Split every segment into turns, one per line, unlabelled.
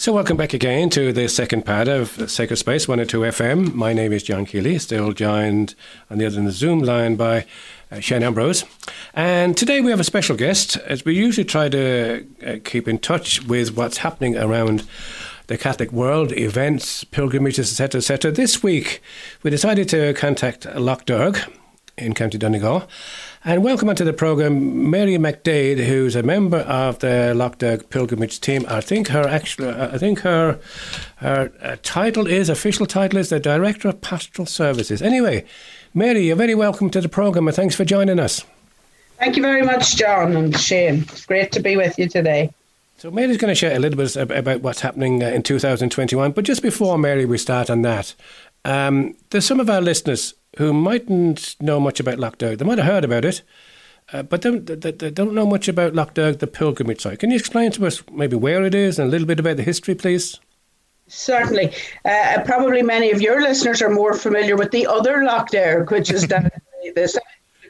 So, welcome back again to the second part of Sacred Space 102 FM. My name is John Keeley, still joined on the other end of the Zoom line by uh, Shane Ambrose. And today we have a special guest, as we usually try to uh, keep in touch with what's happening around the Catholic world, events, pilgrimages, etc., etc. This week we decided to contact Lough Derg in County Donegal and welcome onto the programme Mary McDade, who's a member of the Derg pilgrimage team. I think her actual, I think her her uh, title is official title is the Director of Pastoral Services. Anyway, Mary, you're very welcome to the programme, and thanks for joining us.
Thank you very much, John and Shane. It's great to be with you today.
So Mary's going to share a little bit about what's happening uh, in 2021. But just before Mary, we start on that. Um, there's some of our listeners who mightn't know much about Lough Derg. They might have heard about it, uh, but don't, they, they, don't know much about Lough Derg, the pilgrimage site. Can you explain to us maybe where it is and a little bit about the history, please?
Certainly. Uh, probably many of your listeners are more familiar with the other Lough Derg, which is down the south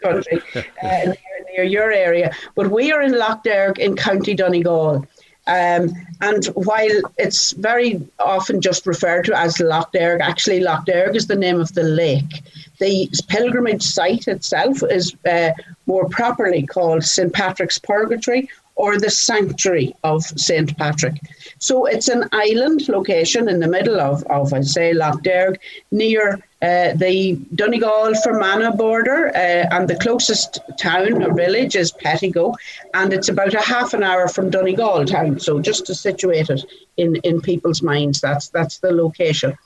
of the country, uh, near, near, your area. But we are in Lough Derg in County Donegal. Um, and while it's very often just referred to as Lough Derg, actually Lough Derg is the name of the lake. The pilgrimage site itself is uh, more properly called St Patrick's Purgatory or the Sanctuary of St Patrick. So it's an island location in the middle of, of I say, Lough Derg, near uh, the Donegal Fermanagh border, uh, and the closest town or village is Pettigo, and it's about a half an hour from Donegal town. So just to situate it in, in people's minds, that's that's the location.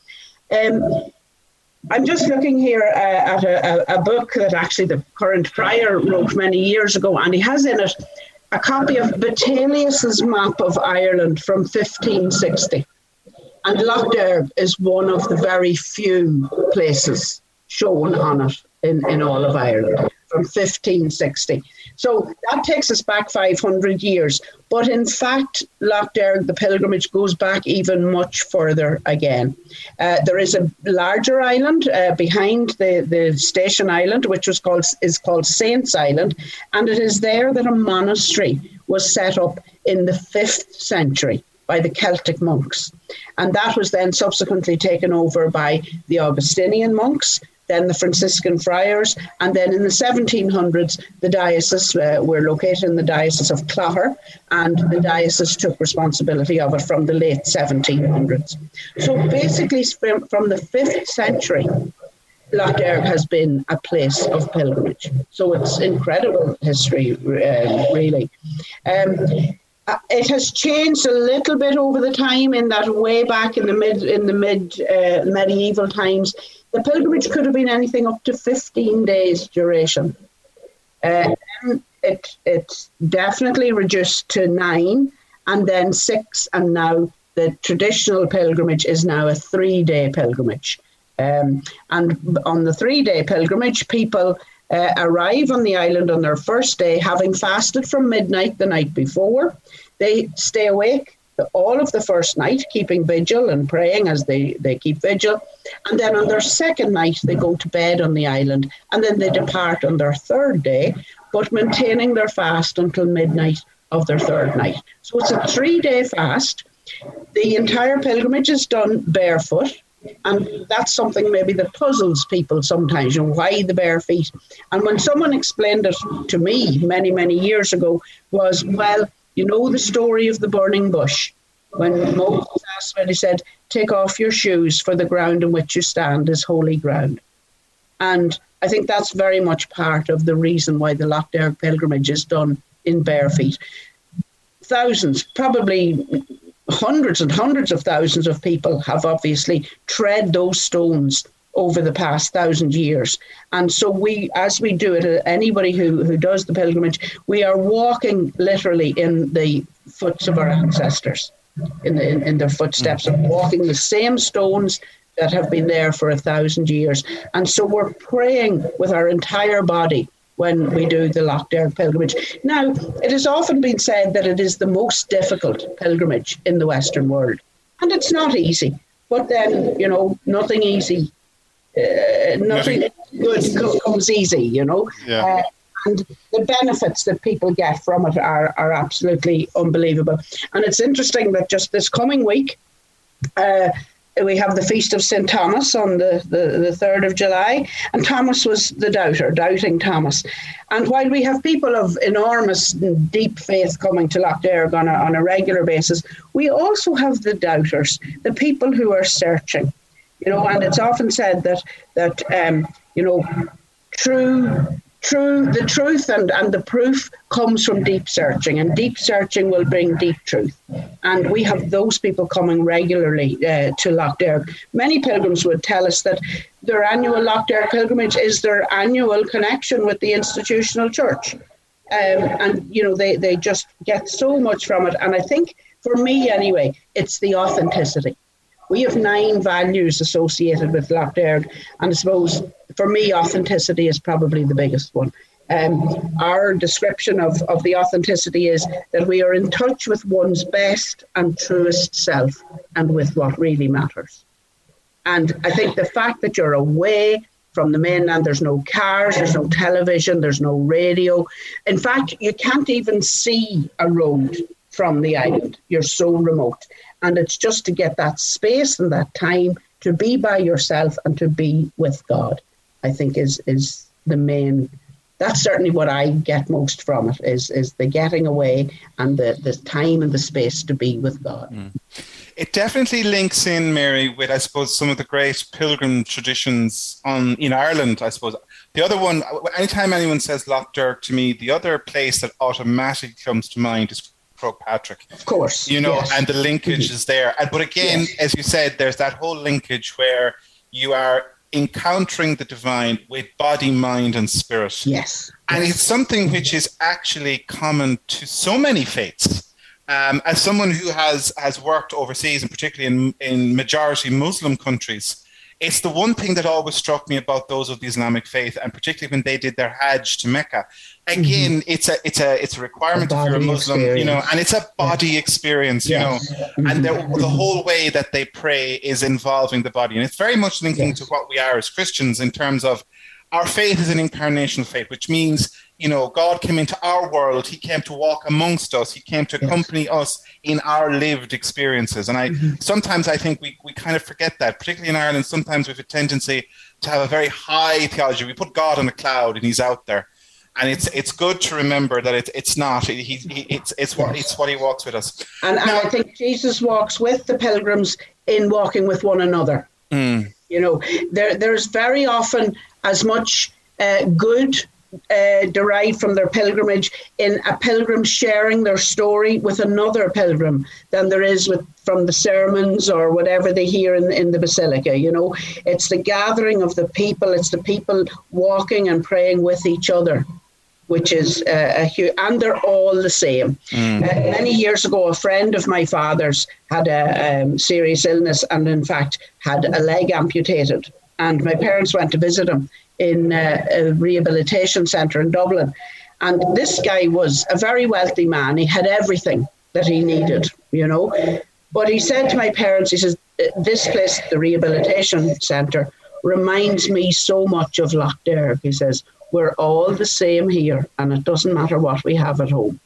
Um, I'm just looking here uh, at a, a, book that actually the current prior wrote many years ago, and he has in it a copy of Bettelius's map of Ireland from 1560. And Lough Derg is one of the very few places shown on it in, in all of Ireland from 1560. So that takes us back 500 years. But in fact, Derg, the pilgrimage, goes back even much further again. Uh, there is a larger island uh, behind the, the station island, which was called is called Saints Island, and it is there that a monastery was set up in the fifth century by the Celtic monks. And that was then subsequently taken over by the Augustinian monks then the Franciscan friars, and then in the 1700s, the diocese uh, were located in the diocese of Clogher, and the diocese took responsibility of it from the late 1700s. So basically, from the 5th century, Derg has been a place of pilgrimage. So it's incredible history, uh, really. Um, uh, it has changed a little bit over the time in that way back in the mid in the mid uh, medieval times the pilgrimage could have been anything up to 15 days duration. Uh, it, it's definitely reduced to nine and then six, and now the traditional pilgrimage is now a three day pilgrimage. Um, and on the three day pilgrimage, people uh, arrive on the island on their first day having fasted from midnight the night before. They stay awake all of the first night, keeping vigil and praying as they, they keep vigil. And then on their second night, they go to bed on the island. And then they depart on their third day, but maintaining their fast until midnight of their third night. So it's a three day fast. The entire pilgrimage is done barefoot. And that's something maybe that puzzles people sometimes, you know, why the bare feet? And when someone explained it to me many, many years ago, was, well, you know the story of the burning bush. When uh-huh. Moses asked when he said, Take off your shoes, for the ground on which you stand is holy ground. And I think that's very much part of the reason why the Derg pilgrimage is done in bare feet. Thousands, probably hundreds and hundreds of thousands of people have obviously tread those stones over the past thousand years. And so we, as we do it, uh, anybody who, who does the pilgrimage, we are walking literally in the foots of our ancestors, in, the, in, in their footsteps, and walking the same stones that have been there for a thousand years. And so we're praying with our entire body when we do the Derg pilgrimage. Now, it has often been said that it is the most difficult pilgrimage in the Western world. And it's not easy. But then, you know, nothing easy uh, nothing good comes easy, you know.
Yeah. Uh,
and the benefits that people get from it are, are absolutely unbelievable. And it's interesting that just this coming week, uh, we have the feast of St. Thomas on the, the, the 3rd of July, and Thomas was the doubter, doubting Thomas. And while we have people of enormous deep faith coming to Lough Derg on a, on a regular basis, we also have the doubters, the people who are searching. You know, and it's often said that that um, you know, true true the truth and, and the proof comes from deep searching and deep searching will bring deep truth and we have those people coming regularly uh, to Lough Derg. Many pilgrims would tell us that their annual Lough Derg pilgrimage is their annual connection with the institutional church. Um, and, you know, they, they just get so much from it. And I think, for me anyway, it's the authenticity. We have nine values associated with Lough Derg. And I suppose, for me, authenticity is probably the biggest one. Um, our description of, of the authenticity is that we are in touch with one's best and truest self and with what really matters. And I think the fact that you're away from the mainland, there's no cars, there's no television, there's no radio. In fact, you can't even see a road from the island. You're so remote. And it's just to get that space and that time to be by yourself and to be with God, I think is is the main that's certainly what I get most from it is is the getting away and the, the time and the space to be with God. Mm.
It definitely links in, Mary, with I suppose some of the great pilgrim traditions on in Ireland. I suppose the other one, anytime anyone says Lough Derg to me, the other place that automatically comes to mind is Croagh Patrick.
Of course,
you know, yes. and the linkage mm-hmm. is there. But again, yes. as you said, there's that whole linkage where you are encountering the divine with body, mind, and spirit.
Yes.
And it's something which is actually common to so many faiths. Um, as someone who has has worked overseas, and particularly in, in majority Muslim countries, it's the one thing that always struck me about those of the Islamic faith, and particularly when they did their Hajj to Mecca. Again, mm-hmm. it's a it's a it's a requirement a if you're a Muslim, experience. you know, and it's a body yeah. experience, you know, mm-hmm. and the whole way that they pray is involving the body, and it's very much linking yes. to what we are as Christians in terms of our faith is an incarnational faith, which means you know, God came into our world. He came to walk amongst us. He came to accompany us in our lived experiences. And I mm-hmm. sometimes I think we, we kind of forget that, particularly in Ireland. Sometimes we have a tendency to have a very high theology. We put God on a cloud and He's out there. And it's it's good to remember that it, it's not. He, he, it's it's what it's what he walks with us.
And, now, and I think Jesus walks with the pilgrims in walking with one another. Mm. You know, there there's very often as much uh, good uh, derived from their pilgrimage in a pilgrim sharing their story with another pilgrim than there is with from the sermons or whatever they hear in, in the basilica you know it's the gathering of the people it's the people walking and praying with each other which is uh, a huge, and they're all the same. Mm. Uh, many years ago, a friend of my father's had a um, serious illness and, in fact, had a leg amputated. And my parents went to visit him, in a, a rehabilitation centre in Dublin. And this guy was a very wealthy man. He had everything that he needed, you know. But he said to my parents, he says, uh, this place, the rehabilitation centre, reminds me so much of Lough Derg. He says, we're all the same here and it doesn't matter what we have at home.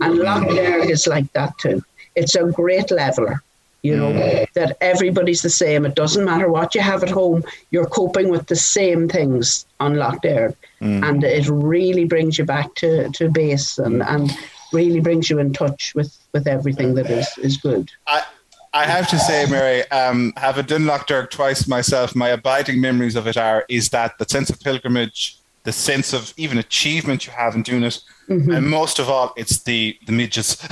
And Lough Derg is like that too. It's a great leveler you know, mm. that everybody's the same. It doesn't matter what you have at home, you're coping with the same things on Derg. Mm. And it really brings you back to, to base and, and really brings you in touch with, with everything that is, is good.
I- I have to say, Mary, um, having done Lough twice myself, my abiding memories of it are is that the sense of pilgrimage, the sense of even achievement you have in doing it, mm-hmm. and most of all, it's the the midges.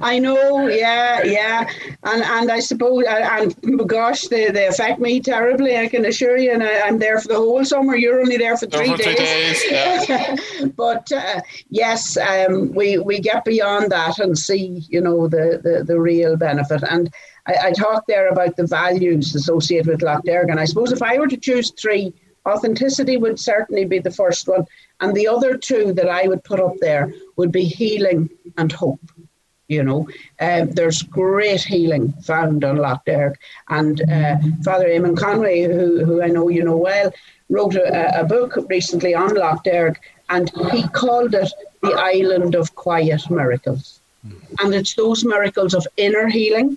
I know, yeah, yeah, and and I suppose, and gosh, they, they affect me terribly. I can assure you, and I, am there for the whole summer. You're only there for three days. days yeah. but uh, yes, um, we we get beyond that and see, you know, the the, the real benefit. And I, I talked there about the values associated with Lough Derg, and I suppose if I were to choose three authenticity would certainly be the first one. And the other two that I would put up there would be healing and hope. You know, um, there's great healing found on Lough Derg, and uh, Father Eamon Conway, who, who I know you know well, wrote a, a book recently on Lough Derg, and he called it the island of quiet miracles. And it's those miracles of inner healing,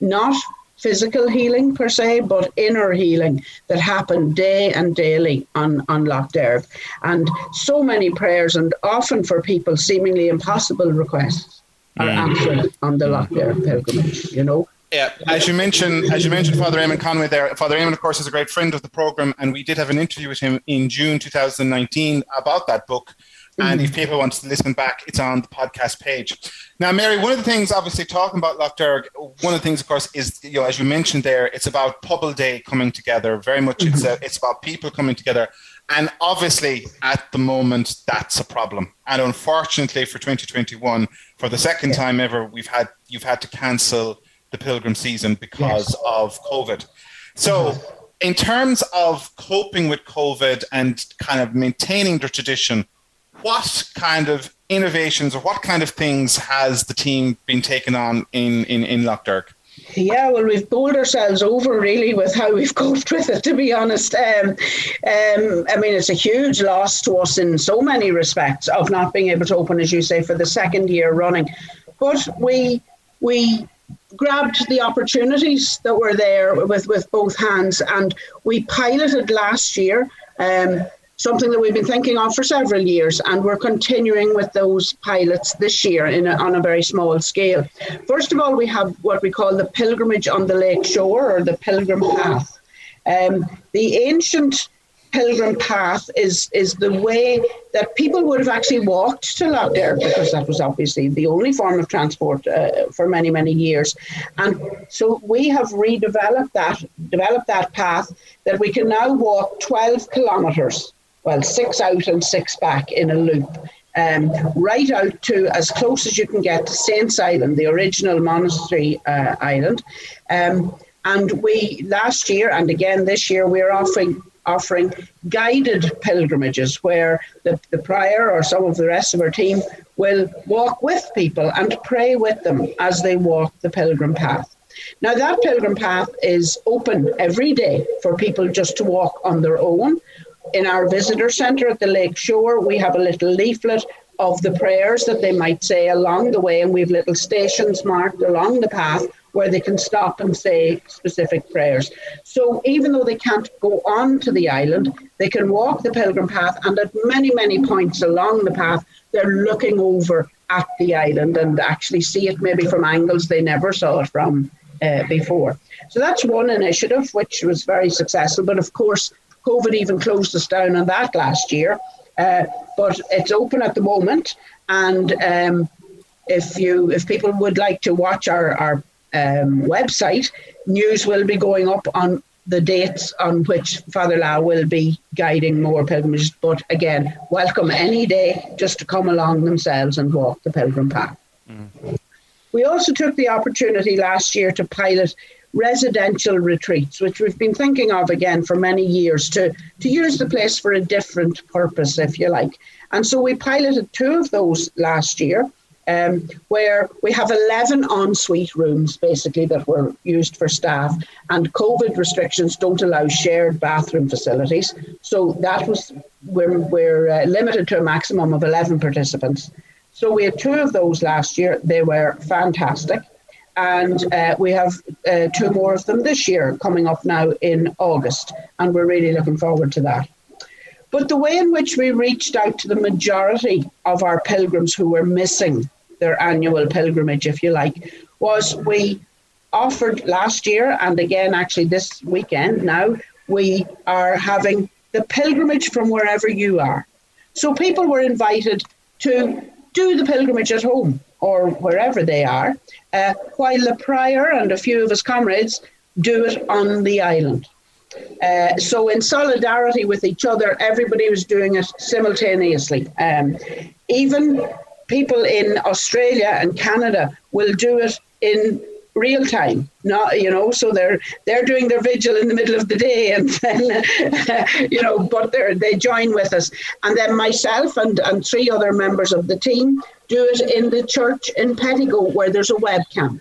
not physical healing per se, but inner healing that happened day and daily on, on Lough Derg. And so many prayers, and often for people seemingly impossible requests, are mm. answered on the Lough Derg pilgrimage, you know.
Yeah, as you mentioned, as you mentioned, Father Eamon Conway there. Father Eamon, of course, is a great friend of the program, and we did have an interview with him in June 2019 about that book. And if mm. people want to listen back, it's on the podcast page. Now, Mary, one of the things, obviously, talking about Lough Derg, one of the things, of course, is you know, as you mentioned there, it's about Pobal Dé coming together. Very much, mm-hmm. it's a, it's about people coming together, and obviously, at the moment, that's a problem. And unfortunately, for 2021, for the second yeah. time ever, we've had you've had to cancel the pilgrim season because yes. of COVID. So, in terms of coping with COVID and kind of maintaining the tradition, what kind of innovations or what kind of things has the team been taken on in, in, in Derg?
Yeah, well, we've bowled ourselves over really with how we've coped with it, to be honest. Um, um, I mean, it's a huge loss to us in so many respects of not being able to open, as you say, for the second year running. But we we grabbed the opportunities that were there with, with both hands. And we piloted last year um, something that we've been thinking of for several years, and we're continuing with those pilots this year in a, on a very small scale. First of all, we have what we call the pilgrimage on the lake shore or the pilgrim path. Um, the ancient pilgrim path is is the way that people would have actually walked to Derg because that was obviously the only form of transport uh, for many many years, and so we have redeveloped that developed that path that we can now walk 12 kilometres, well six out and six back in a loop. Um, right out to as close as you can get to Saints Island, the original monastery uh, island. Um, and we last year and again this year we're offering offering guided pilgrimages where the, the prior or some of the rest of our team will walk with people and pray with them as they walk the pilgrim path. Now, that pilgrim path is open every day for people just to walk on their own. In our visitor centre at the lake shore, we have a little leaflet of the prayers that they might say along the way, and we have little stations marked along the path where they can stop and say specific prayers. So even though they can't go on to the island, they can walk the pilgrim path, and at many, many points along the path, they're looking over at the island and actually see it maybe from angles they never saw it from uh, before. So that's one initiative which was very successful. But of course, COVID even closed us down on that last year. Uh, but it's open at the moment, and um, if you if people would like to watch our, our um, website, news will be going up on the dates on which Father La will be guiding more pilgrimages. But again, welcome any day just to come along themselves and walk the pilgrim path. Mm. We also took the opportunity last year to pilot residential retreats, which we've been thinking of again for many years, to, to use the place for a different purpose, if you like. And so we piloted two of those last year um, where we have 11 ensuite rooms basically that were used for staff, and COVID restrictions don't allow shared bathroom facilities. So that was we're, we're uh, limited to a maximum of 11 participants. So we had two of those last year. They were fantastic. And uh, we have uh, two more of them this year coming up now in August. And we're really looking forward to that. But the way in which we reached out to the majority of our pilgrims who were missing their annual pilgrimage, if you like, was we offered last year and again actually this weekend now, we are having the pilgrimage from wherever you are. So people were invited to do the pilgrimage at home or wherever they are, uh, while the prior and a few of his comrades do it on the island. Uh, so, in solidarity with each other, everybody was doing it simultaneously. Um, even people in Australia and Canada will do it in real time. Not you know, so they're they're doing their vigil in the middle of the day, and then you know, but they they join with us, and then myself and and three other members of the team do it in the church in Pettigo where there's a webcam,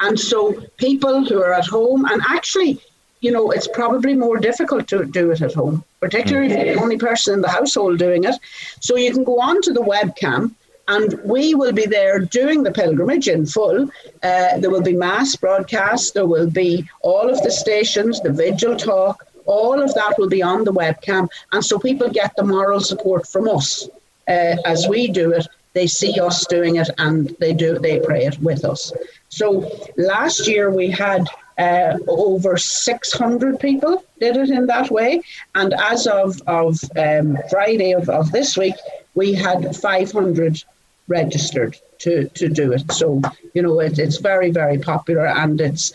and so people who are at home and actually. You know, it's probably more difficult to do it at home, particularly if you're the only person in the household doing it. So you can go on to the webcam and we will be there doing the pilgrimage in full. Uh, there will be mass broadcasts, there will be all of the stations, the vigil talk, all of that will be on the webcam. And so people get the moral support from us uh, as we do it. They see us doing it and they do they pray it with us. So last year we had uh, over 600 people did it in that way. And as of, of um, Friday of, of this week, we had 500 registered to, to do it. So, you know, it, it's very, very popular and it's,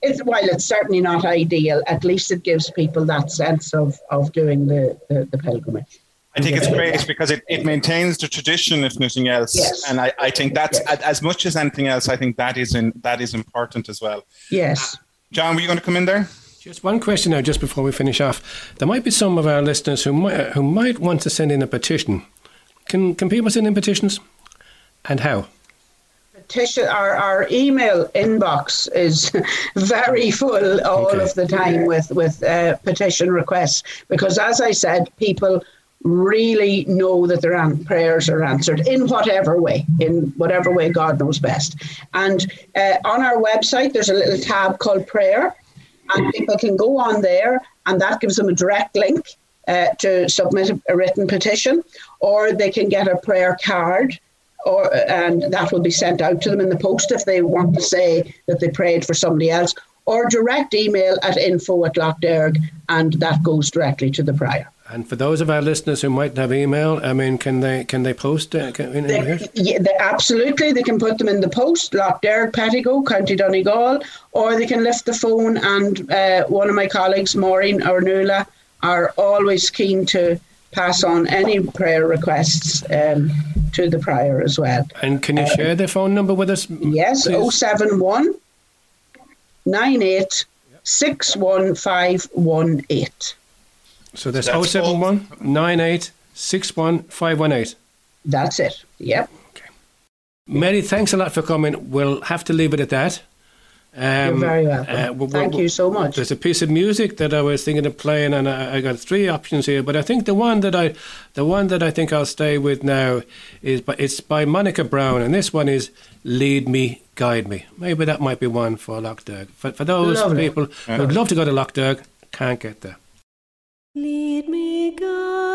it's, while it's certainly not ideal, at least it gives people that sense of, of doing the, the, the pilgrimage.
I think it's great because it, it maintains the tradition, if nothing else.
Yes.
And I, I think that's
Yes.
as much as anything else. I think that is in, that is important as well.
Yes.
Uh, John, were you going to come in there?
Just one question now, just before we finish off. There might be some of our listeners who might, who might want to send in a petition. Can can people send in petitions, and how?
petition our, our email inbox is very full all
Okay.
of the time with with uh, petition requests because as i said people really know that their prayers are answered in whatever way in whatever way god knows best and uh, on our website there's a little tab called prayer and people can go on there and that gives them a direct link uh, to submit a, a written petition or they can get a prayer card or and that will be sent out to them in the post if they want to say that they prayed for somebody else or direct email at info at Loughderg and that goes directly to the prior.
And for those of our listeners who might have email, I mean, can they can they post uh, can, in?
They, yeah, they, absolutely, they can put them in the post, Lough Derg, Pettigo, County Donegal, or they can lift the phone and uh, one of my colleagues, Maureen or Nuala, are always keen to pass on any prayer requests um, to the prior as well.
And can you share the phone number with us?
Yes,
please?
071 98 61518.
So that's
That's
071 98 61 518.
That's it. Yep. Okay.
Mary, thanks a lot for coming. We'll have to leave it at that. Um,
You're very welcome.
uh, we- we-
Thank you so much.
There's a piece of music that I was thinking of playing, and I, I got three options here. But I think the one that I, the one that I think I'll stay with now is, but it's by Monica Brown, and this one is "Lead Me, Guide Me." Maybe that might be one for Lough Derg. For, for those
Lovely.
people who'd love to go to Lough Derg, can't get there.
Lead me, guide